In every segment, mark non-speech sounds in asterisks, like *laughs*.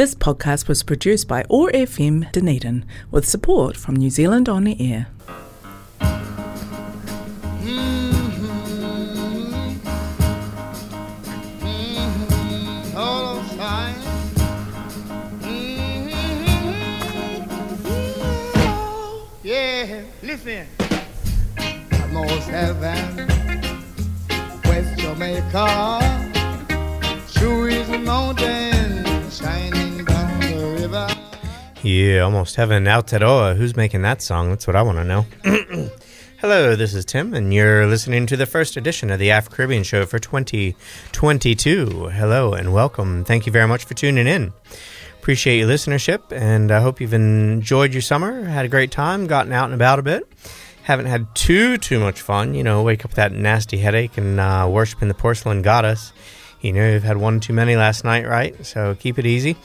This podcast was produced by ORFM Dunedin with support from New Zealand On the Air. Listen. Almost heaven, West Jamaica. Yeah, almost heaven. Aotearoa. Who's making that song? That's what I want to know. *clears throat* Hello, this is Tim, and you're listening to the first edition of the Afro Caribbean Show for 2022. Hello and welcome. Thank you very much for tuning in. Appreciate your listenership, and I hope you've enjoyed your summer, had a great time, gotten out and about a bit. Haven't had too too much fun, you know. Wake up with that nasty headache and uh, worshiping the porcelain goddess. You know, you've had one too many last night, right? So keep it easy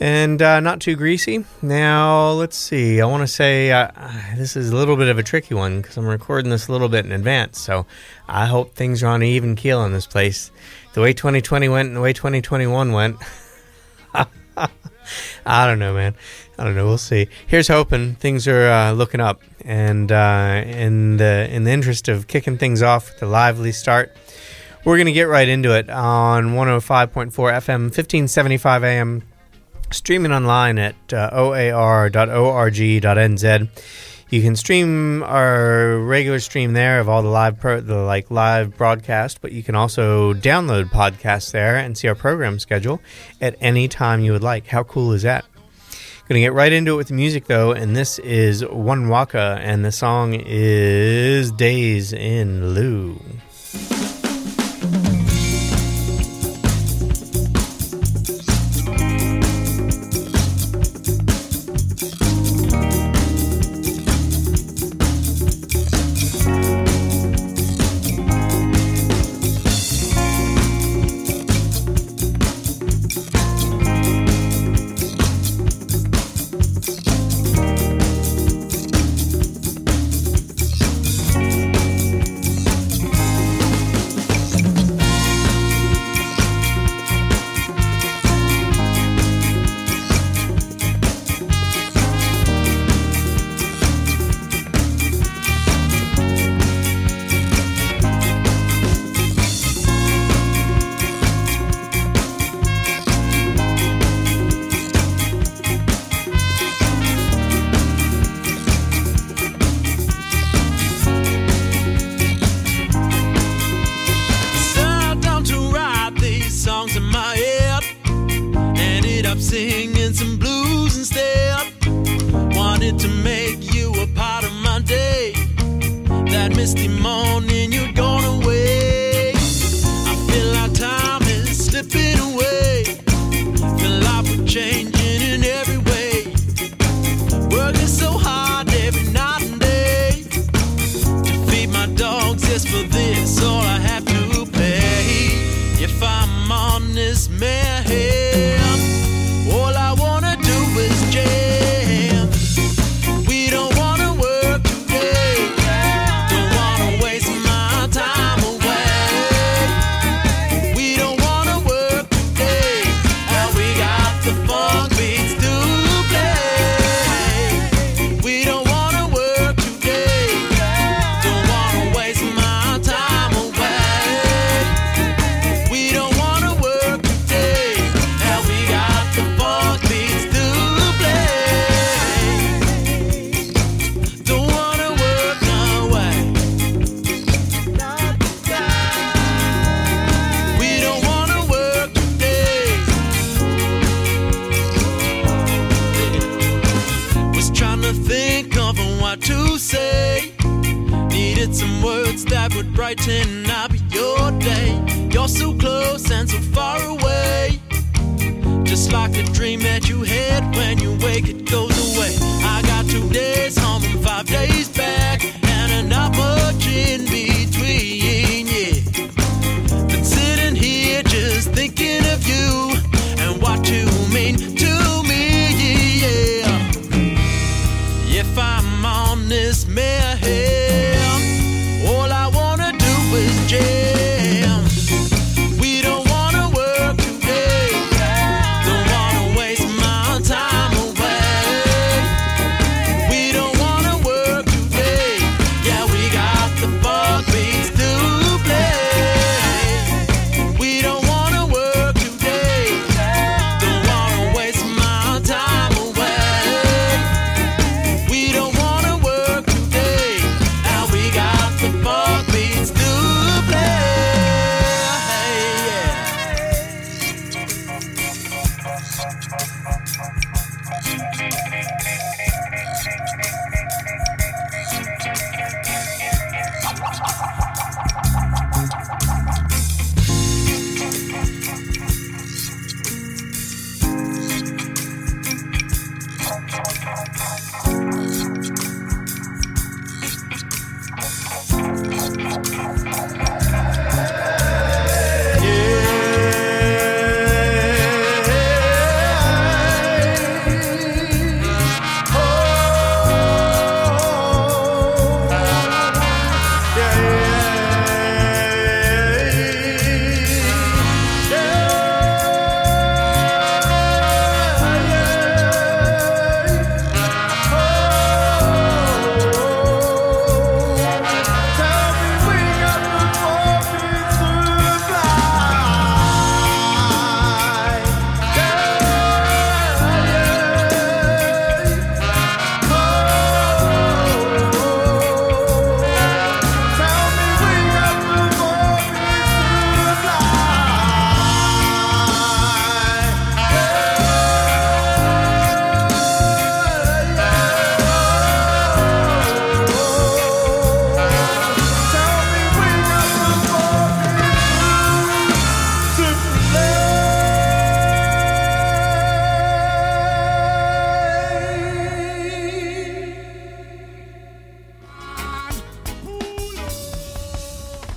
and uh, not too greasy. Now, let's see. I want to say uh, this is a little bit of a tricky one because I'm recording this a little bit in advance. So I hope things are on an even keel in this place. The way 2020 went and the way 2021 went. *laughs* I don't know, man. I don't know. We'll see. Here's hoping things are uh, looking up. And uh, in the in the interest of kicking things off with a lively start, we're going to get right into it on 105.4 FM, 1575 AM, streaming online at uh, oar.org.nz. You can stream our regular stream there of all the live pro- the like live broadcast, but you can also download podcasts there and see our program schedule at any time you would like. How cool is that? To get right into it with the music though, and this is One Waka, and the song is Days in Lieu.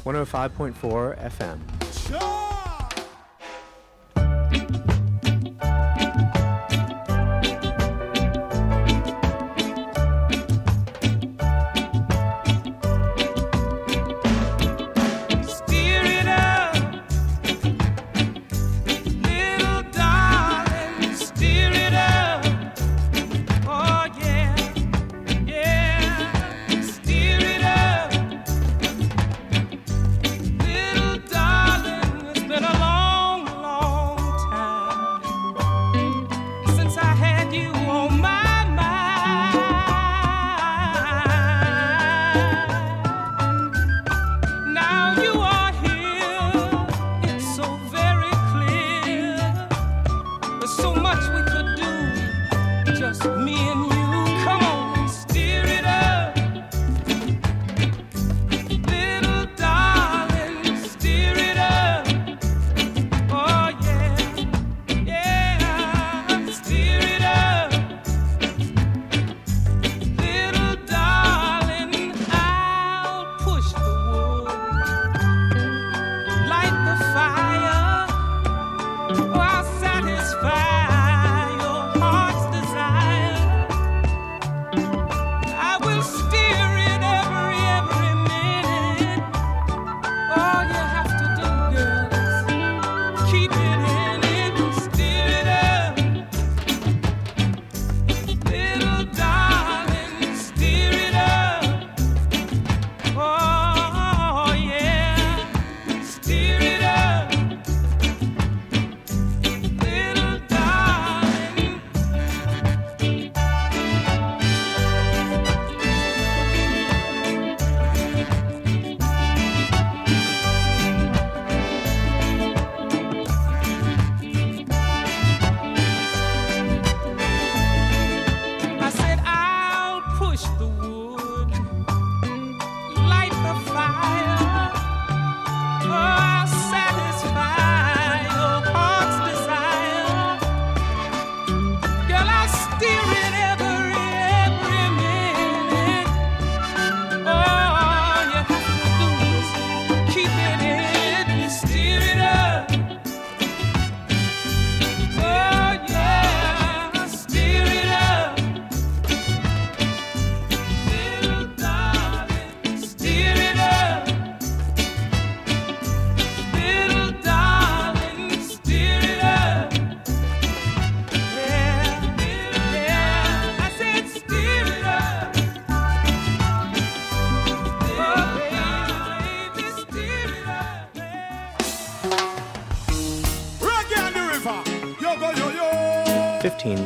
105.4 FM. Steer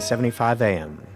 1575 AM.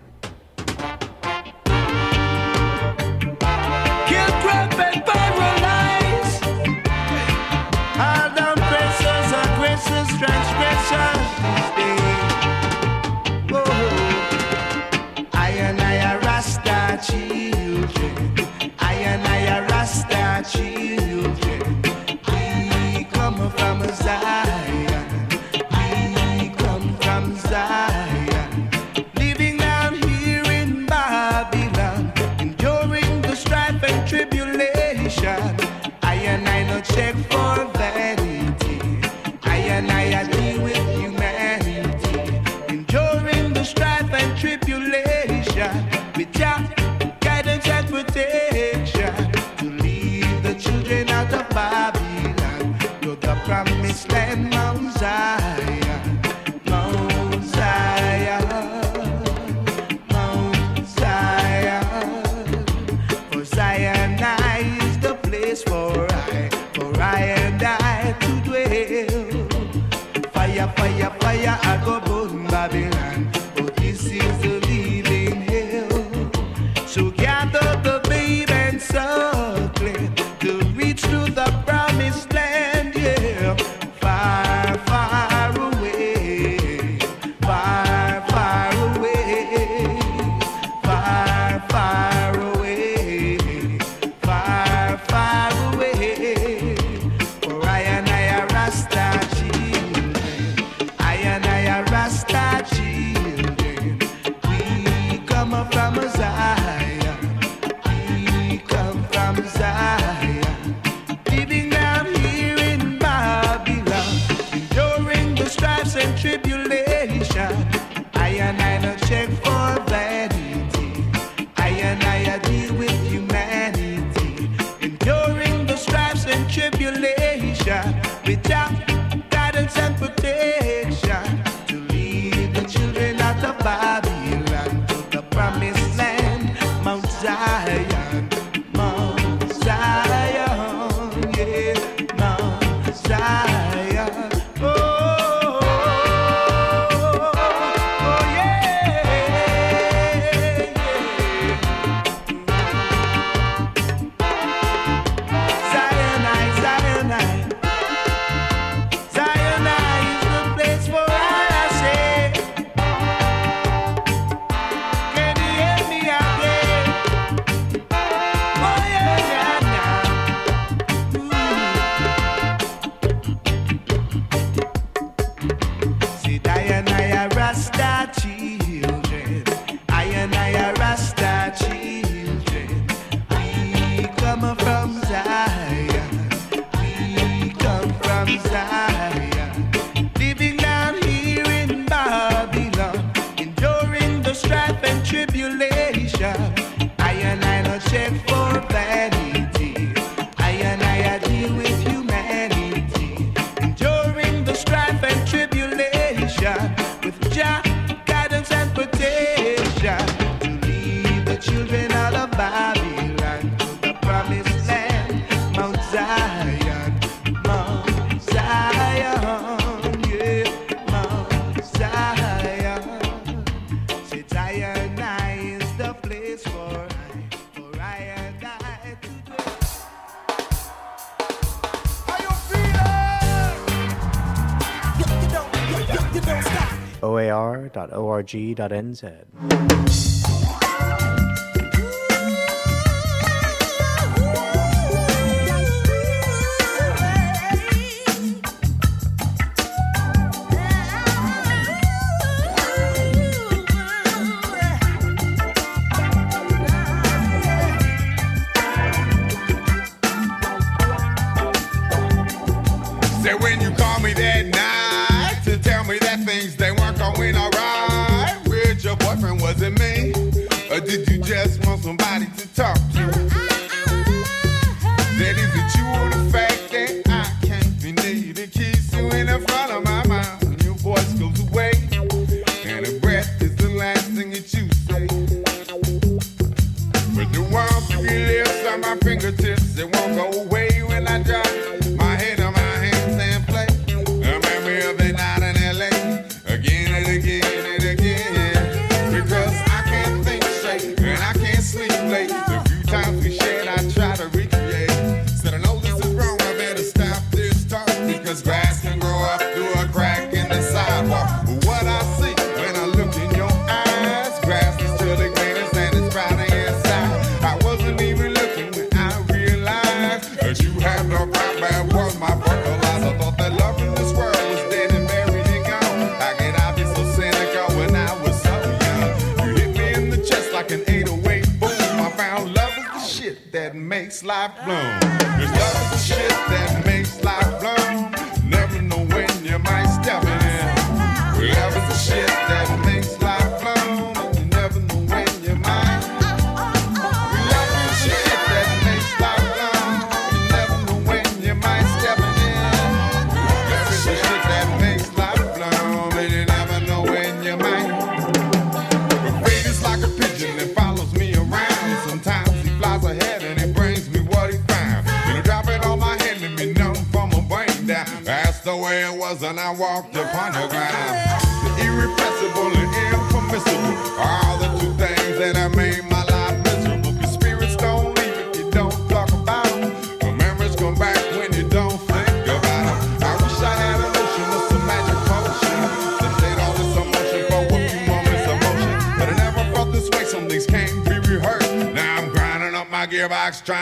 oar.org.nz.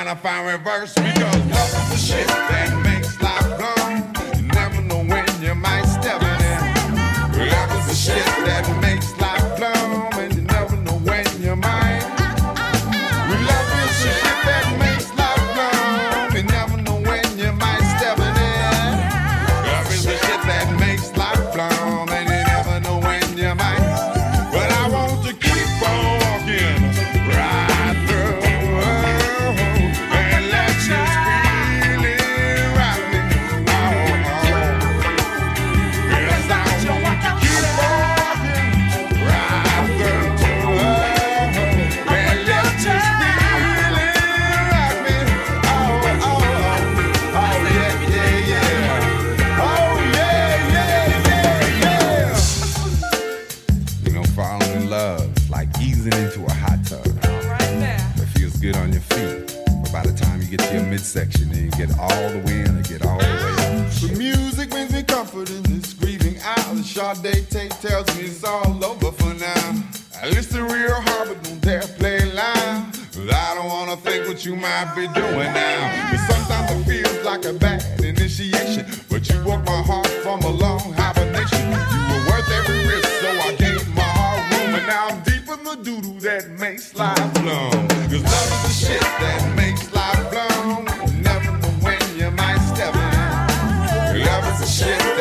trying to find reverse. A hot tub. It feels good on your feet. But by the time you get to your midsection, then you get all the way in and get all the way out. The music brings me comfort in this grieving hour. The Sade tape tells me it's all over for now. I listen real hard, but don't dare play loud. I don't wanna think what you might be doing now. But sometimes it feels like a bad initiation. But you woke my heart from a long hibernation. You were worth every risk, so I gave my heart room. And now I'm deep in the doodle that makes life bloom. Cause love is the shit that makes life. You never know when you might step in. Love is the shit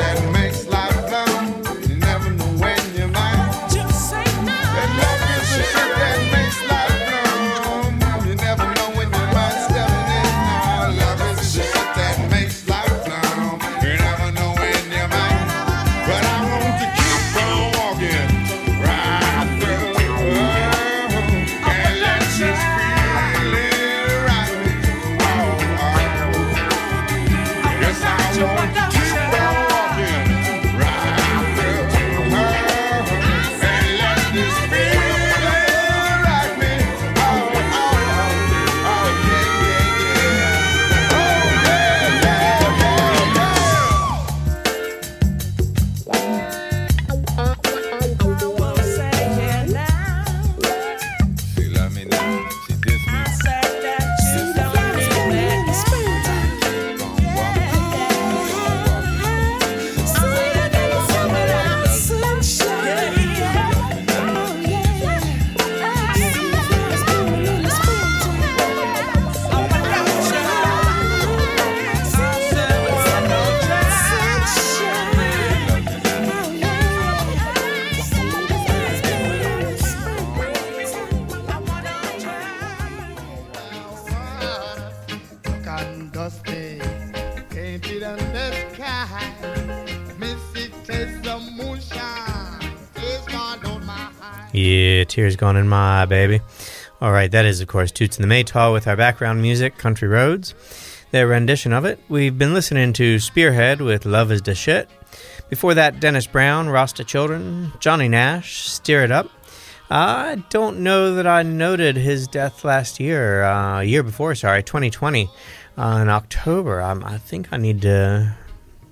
tears gone in my baby. All right, that is, of course, Toots and the Maytals with our background music, Country Roads. Their rendition of it. We've been listening to Spearhead with Love is the Shit. Before that, Dennis Brown, Rasta Children, Johnny Nash, Stir It Up. I don't know that I noted his death last year, uh, year before, sorry, 2020, uh, in October. Um, I think I need to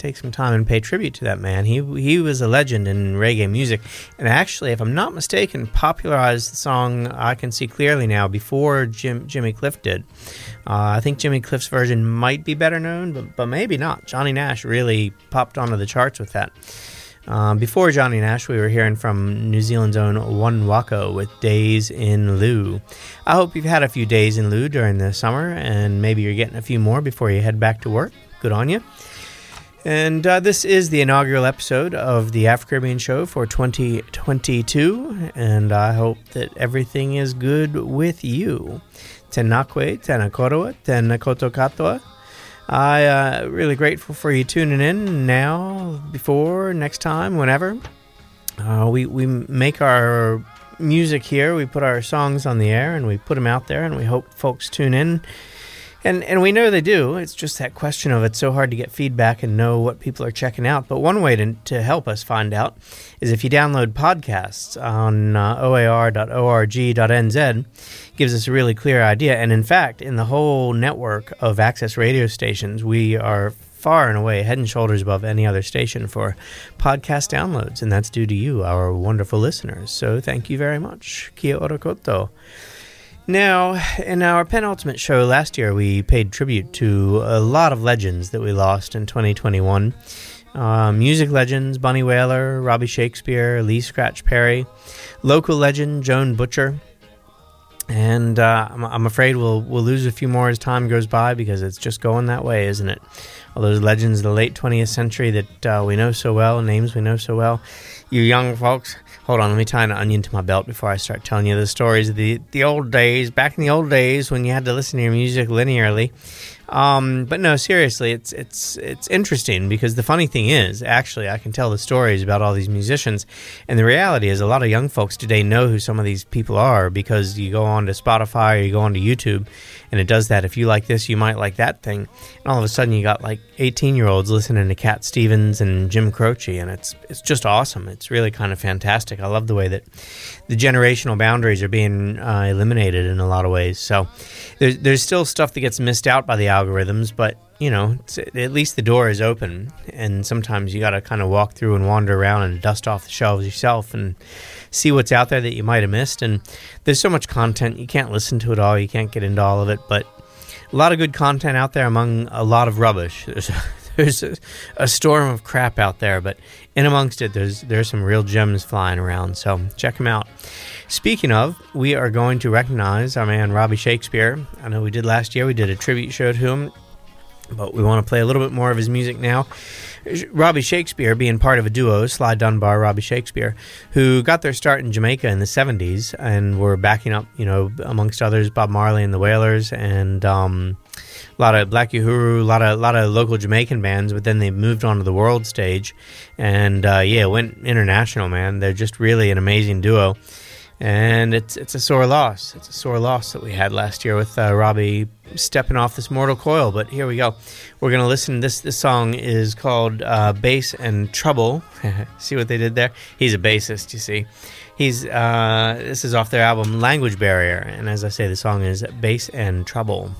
take some time and pay tribute to that man. He he was a legend in reggae music, and actually, if I'm not mistaken, popularized the song "I Can See Clearly Now" before Jim Jimmy Cliff did. Uh, I think Jimmy Cliff's version might be better known, but but maybe not. Johnny Nash really popped onto the charts with that. Um, before Johnny Nash, we were hearing from New Zealand's own One Waka with Days in Lieu. I hope you've had a few days in lieu during the summer, and maybe you're getting a few more before you head back to work. Good on you. And uh, this is the inaugural episode of the Afro Caribbean Show for 2022, and I hope that everything is good with you. Tena koe, Tenakoroa, Tena koutou katoa. I uh, really grateful for you tuning in now, before, next time, whenever. Uh, we we make our music here. We put our songs on the air and we put them out there, and we hope folks tune in And and we know they do. It's just that question of it's so hard to get feedback and know what people are checking out. But one way to, to help us find out is if you download podcasts on uh, oar.org.nz, gives us a really clear idea. And in fact, in the whole network of access radio stations, we are far and away head and shoulders above any other station for podcast downloads, and that's due to you, our wonderful listeners. So thank you very much. Kia ora koutou. Now, in our penultimate show last year, we paid tribute to a lot of legends that we lost in 2021. Uh, music legends Bunny Wailer, Robbie Shakespeare, Lee Scratch Perry, local legend Joan Butcher, and uh, I'm, I'm afraid we'll we'll lose a few more as time goes by because it's just going that way, isn't it? All those legends of the late 20th century that uh, we know so well, names we know so well. You young folks, hold on, let me tie an onion to my belt before I start telling you the stories of the the old days, back in the old days when you had to listen to your music linearly. Um, but no, seriously, it's it's it's interesting because the funny thing is, actually, I can tell the stories about all these musicians, and the reality is, a lot of young folks today know who some of these people are because you go on to Spotify or you go on to YouTube, and it does that. If you like this, you might like that thing, and all of a sudden you got like 18 year olds listening to Cat Stevens and Jim Croce, and it's it's just awesome. It's really kind of fantastic. I love the way that the generational boundaries are being uh, eliminated in a lot of ways. So there's there's still stuff that gets missed out by the algorithms, but you know, at least the door is open, and sometimes you got to kind of walk through and wander around and dust off the shelves yourself and see what's out there that you might have missed. And there's so much content you can't listen to it all, you can't get into all of it, but a lot of good content out there among a lot of rubbish. *laughs* There's there's a, a storm of crap out there, but in amongst it, there's there's some real gems flying around. So check them out. Speaking of, we are going to recognize our man Robbie Shakespeare. I know we did last year. We did a tribute show to him, but we want to play a little bit more of his music now. Robbie Shakespeare being part of a duo, Sly Dunbar, Robbie Shakespeare, who got their start in Jamaica in the 70s and were backing up, you know, amongst others, Bob Marley and the Wailers and um, a lot of Black Uhuru, a lot of, a lot of local Jamaican bands, but then they moved on to the world stage and, uh, yeah, went international, man. They're just really an amazing duo and it's it's a sore loss. It's a sore loss that we had last year with uh, Robbie stepping off this mortal coil. But here we go. We're gonna listen. This this song is called uh, "Bass and Trouble." *laughs* see what they did there? He's a bassist, you see. He's uh, this is off their album "Language Barrier," and as I say, the song is "Bass and Trouble."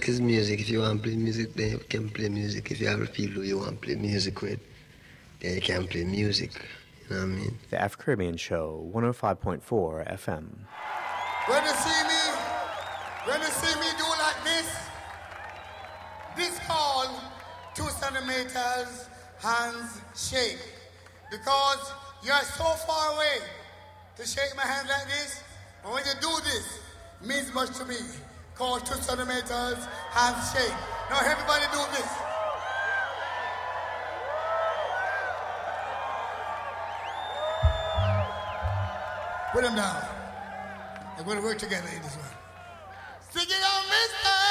Music is music. If you want to play music, then you can play music. If you have a people you want to play music with, then you can play music. You know what I mean? The Af Caribbean Show, 105.4 FM. When you see me, when you see me do like this, this called two centimeters hands shake. Because you're so far away to shake my hand like this. And when you do this, it means much to me. Called two centimeters hands shake. Now everybody do this. Put them down. We're going to work together in this one. Sing it on, mister.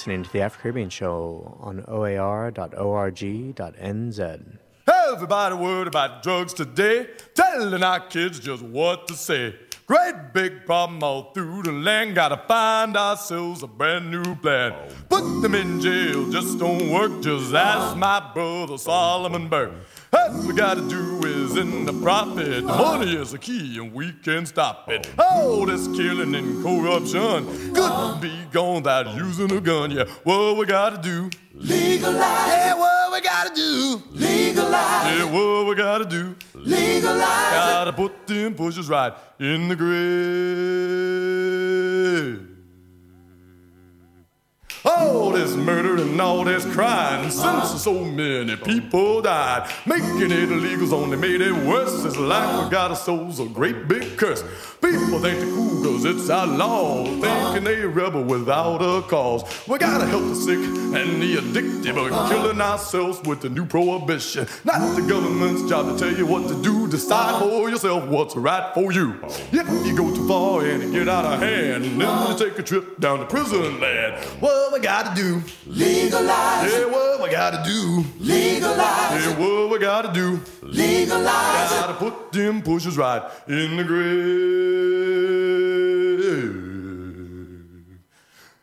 Listening to the Afro Caribbean Show on oar.org.nz. Everybody worried about drugs today, telling our kids just what to say. Great big problem all through the land. Gotta find ourselves a brand new plan. Put them in jail just don't work. Just ask my brother Solomon Burke. All we gotta do is in the profit. The money is the key, and we can stop it. All this killing and corruption couldn't be gone without using a gun. Yeah, what we gotta do? Legalize. Yeah, what we gotta do? Legalize. Yeah, what we gotta do? Legalize. Gotta put them pushes right in the grave. All this murder and all this crime, since so many people died, making it illegal's only made it worse. It's like we got souls a great big curse. People think cool cause it's outlaw, thinking they rebel without a cause. We gotta help the sick and the addicted, but killing ourselves with the new prohibition. Not the government's job to tell you what to do. Decide for yourself what's right for you. If you go too far and it get out of hand, then you take a trip down to prison land. What we gotta do? Legalize. Yeah, what we gotta do? Legalize. Yeah, what we gotta do? Legalize. Gotta put them pushes right in the grave.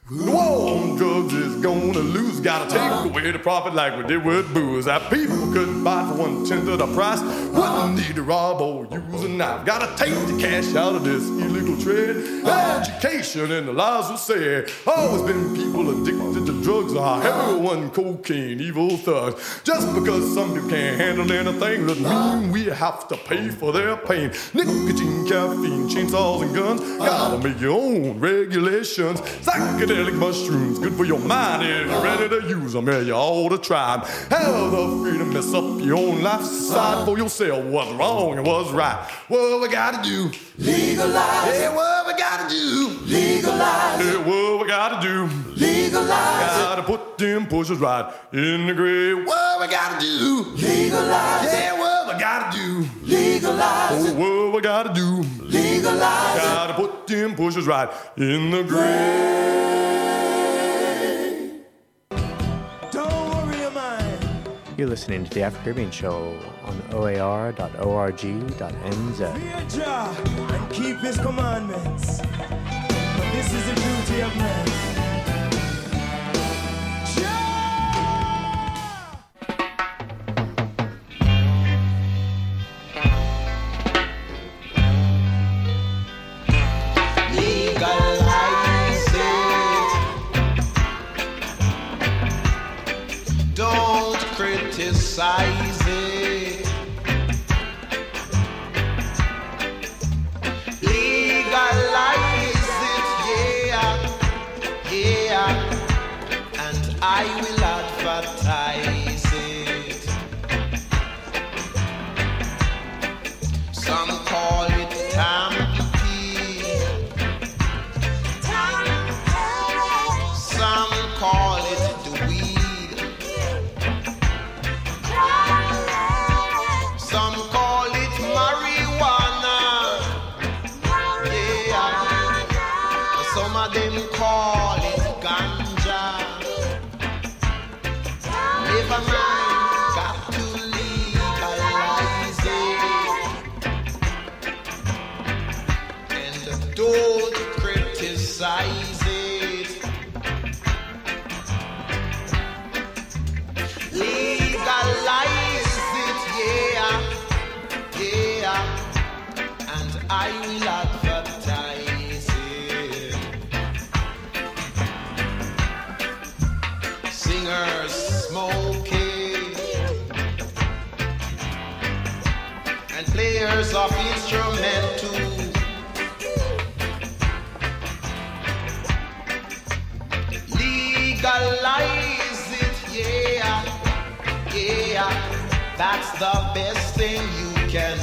The war on drugs is gonna lose. Gotta take ah. away the profit like we did with booze. That people couldn't buy for one tenth of the price. Wouldn't need to rob or use a knife. Gotta take the cash out of this illegal trade. Ah. Education and the lies were said. Always been people addicted to drugs or heroin, cocaine, evil thugs. Just because some people can't handle anything doesn't ah. mean we have to pay for their pain. Nicotine, caffeine, chainsaws, and guns. Gotta make your own regulations. Psychedelic mushrooms, good for your mind if you're ready to use them. Yeah, you ought to try 'em. Have the freedom, to mess up your own life. Decide for yourself what's wrong and what's right. What we gotta do? Legalize. Yeah, what we gotta do? Legalize. Yeah, what we gotta do? Legalize. Gotta put them pushes right in the grave. What we gotta do? Legalize. Yeah, what we gotta do? Legalize. Oh, what we gotta do? Legalize. Gotta put them pushes right in the grave. Don't worry your mind. You're listening to the Afro Caribbean Show on oar.org.nz. Fear Jah and keep his commandments. But this is the duty of man. Criticize That's the best thing you can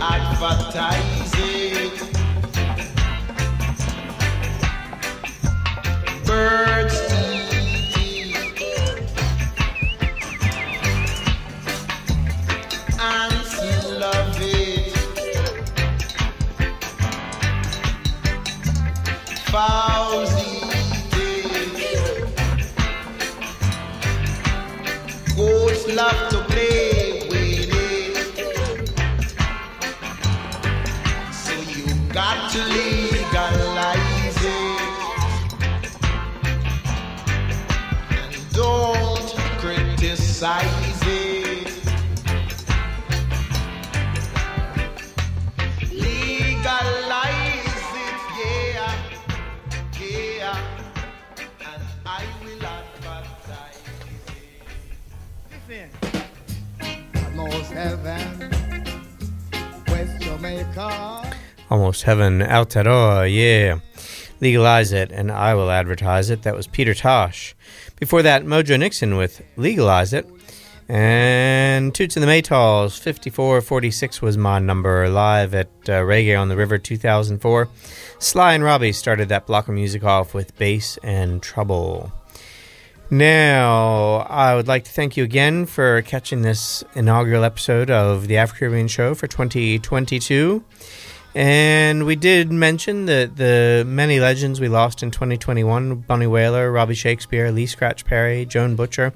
advertise it. Birds Almost Heaven, Aotearoa, yeah. Legalize it, and I will advertise it. That was Peter Tosh. Before that, Mojo Nixon with Legalize It. And Toots and the Maytals, 5446 was my number, live at uh, Reggae on the River 2004. Sly and Robbie started that block of music off with Bass and Trouble. Now, I would like to thank you again for catching this inaugural episode of the Afro Caribbean Show for 2022. And we did mention the, the many legends we lost in 2021 Bunny Wailer, Robbie Shakespeare, Lee Scratch Perry, Joan Butcher.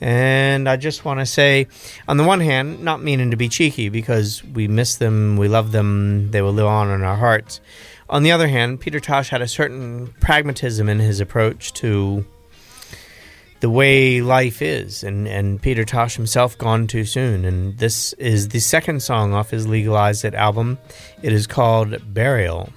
And I just want to say, on the one hand, not meaning to be cheeky because we miss them, we love them, they will live on in our hearts. On the other hand, Peter Tosh had a certain pragmatism in his approach to the way life is, and, and Peter Tosh himself gone too soon. And this is the second song off his Legalize It album. It is called Burial.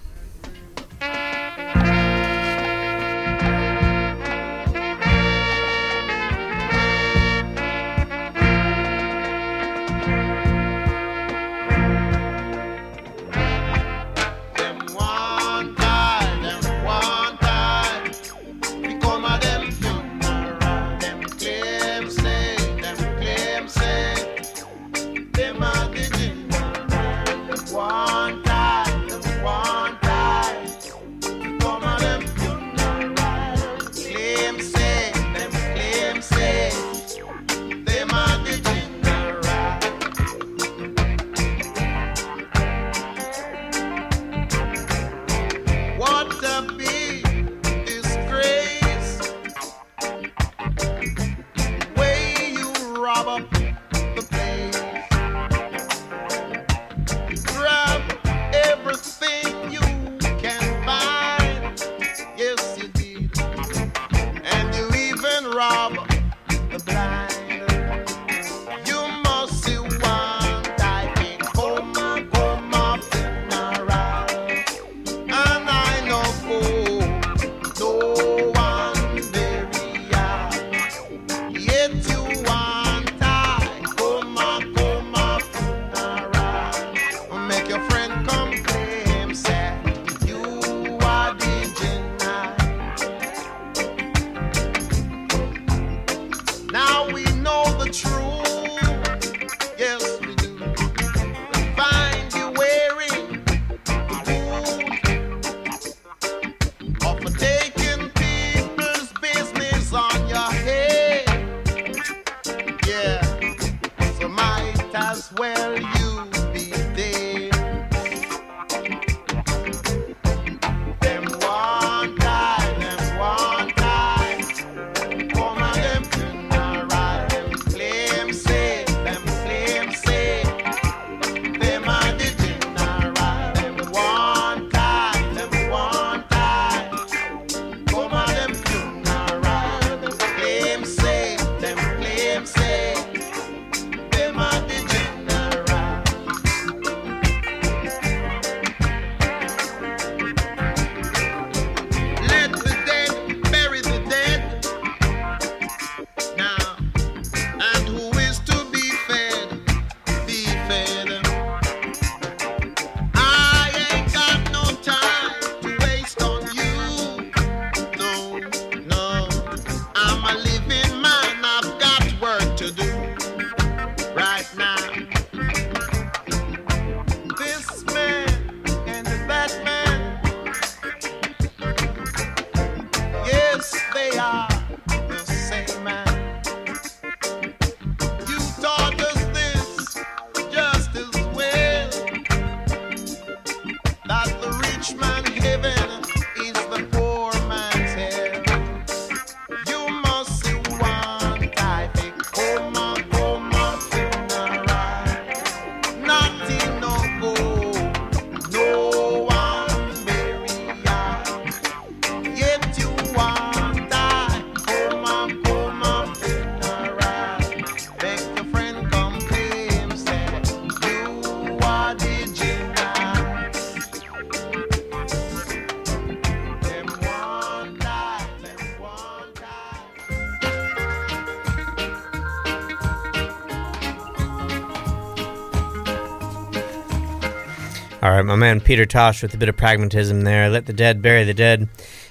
My man Peter Tosh with a bit of pragmatism there. Let the dead bury the dead,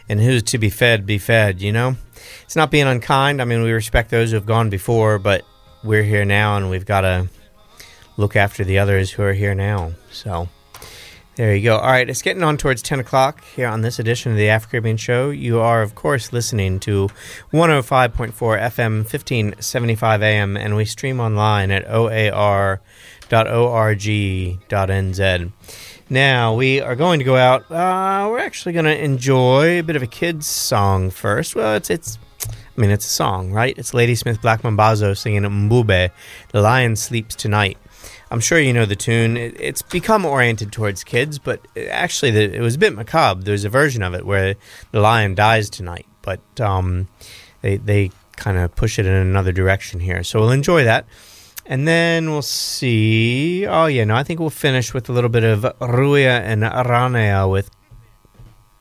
and who's to be fed, be fed, you know? It's not being unkind. I mean, we respect those who have gone before, but we're here now, and we've got to look after the others who are here now. So there you go. All right, it's getting on towards 10 o'clock here on this edition of the Afro Caribbean Show. You are, of course, listening to 105.4 FM, 1575 AM, and we stream online at oar.org.nz. Now, we are going to go out. Uh, we're actually going to enjoy a bit of a kid's song first. Well, it's, it's, I mean, it's a song, right? It's Ladysmith Black Mambazo singing Mbube, The Lion Sleeps Tonight. I'm sure you know the tune. It, it's become oriented towards kids, but it- actually, the, it was a bit macabre. There's a version of it where the lion dies tonight, but um, they they kind of push it in another direction here. So we'll enjoy that, and then we'll see. Oh yeah, no, I think we'll finish with a little bit of Ruya and Aranea with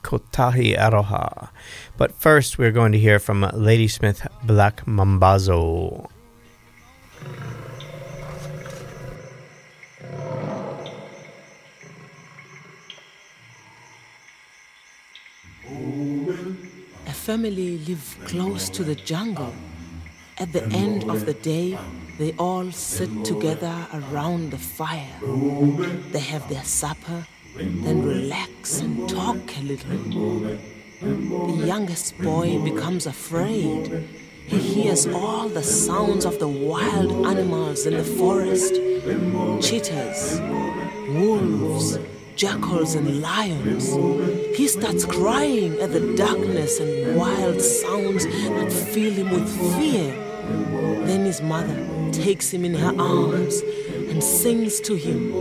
Kotahi Aroha. But first, we're going to hear from Ladysmith Black Mambazo. A family live close to the jungle. At the end of the day, they all sit together around the fire. They have their supper, then relax and talk a little. The youngest boy becomes afraid. He hears all the sounds of the wild animals in the forest cheetahs, wolves, jackals, and lions. He starts crying at the darkness and wild sounds that fill him with fear. Then his mother takes him in her arms and sings to him.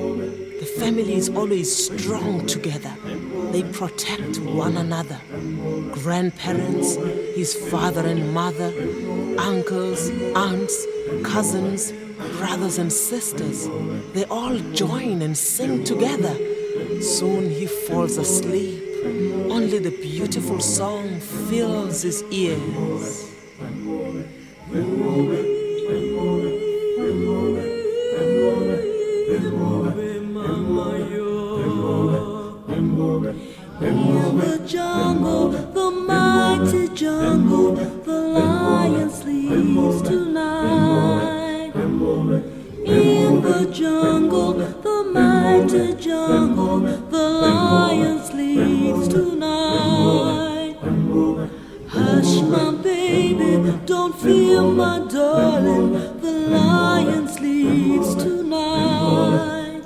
The family is always strong together. They protect one another. Grandparents, his father and mother, uncles, aunts, cousins, brothers and sisters, they all join and sing together. Soon he falls asleep. Only the beautiful song fills his ears. The jungle, the mighty jungle, the lion sleeps tonight. In the jungle, the mighty jungle, the lion sleeps tonight. Don't fear, my darling, the lion sleeps tonight.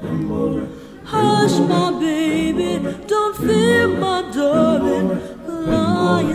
Hush, my baby, don't fear, my darling, the lion.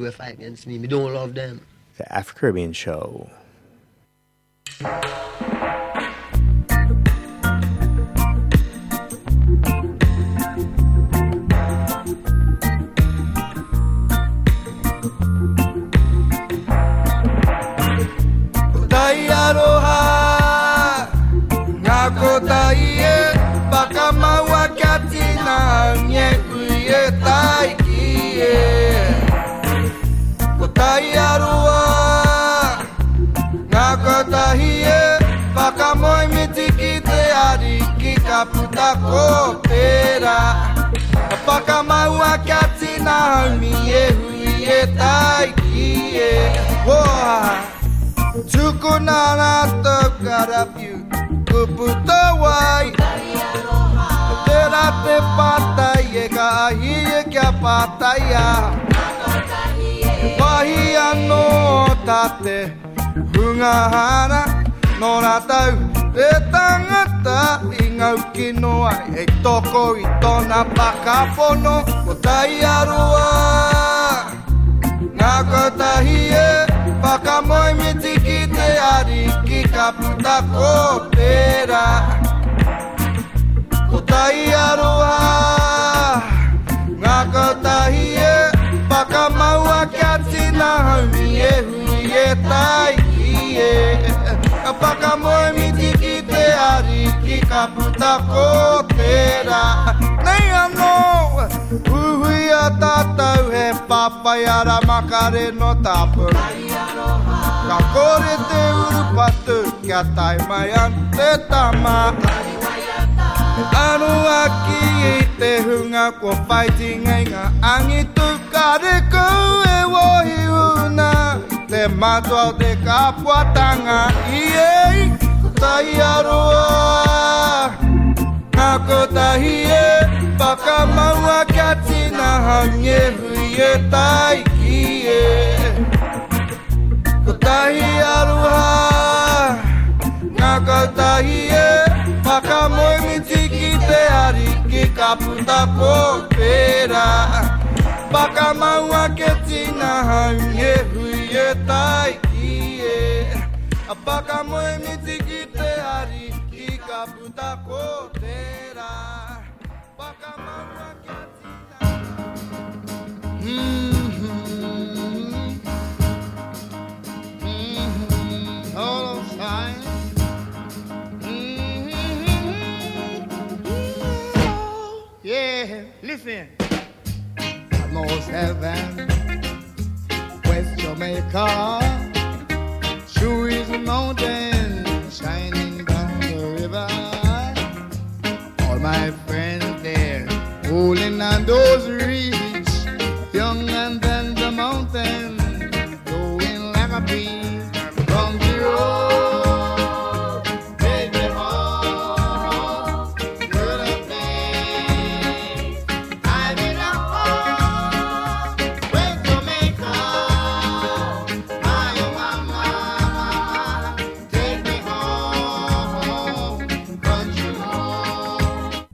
People who fight against me. Me don't love them. The Afro Caribbean Show. kōpera mau a kia tina haumi e hui e taiki e Oha Tuku nana tō karapiu Kupu tō wai. Tera te pātai e ka ahi e kia pātai a Pahi anō tā te Hunga Nō Nō rātau Te tangata i ngau kino ai. Toko i tona pakapono Ko tai arua. Ngā kotahi e Whakamoi miti ki te ari Ki ka puta ko pera Ko tai arua. Ngā kotahi e Whakamaua kia tina haumi e hui e tai ki e. Ka whakamoi miti ki ari Ki ka puta ko pera Nei anō Uhui a tātau he papai ara makare no tāpu Ka kore te uru patu Kia tai mai an te tama. Anu aki i te hunga Ko whaiti ngai ngā angi tu kare e wohi una. Te matua o te kapuatanga i ei tahi aroa Ako tahi e Paka maua kia tina hange hui e tai ki e. Ko tahi aroha Ako tahi e Paka moi miti ki te ari ki ka puta ko pera Paka maua kia tina hange hui e tai ki e. Paka moe miti listen. Almost heaven, West Jamaica. True is mountain shining down the river. All my friends there, holding on those reeds, young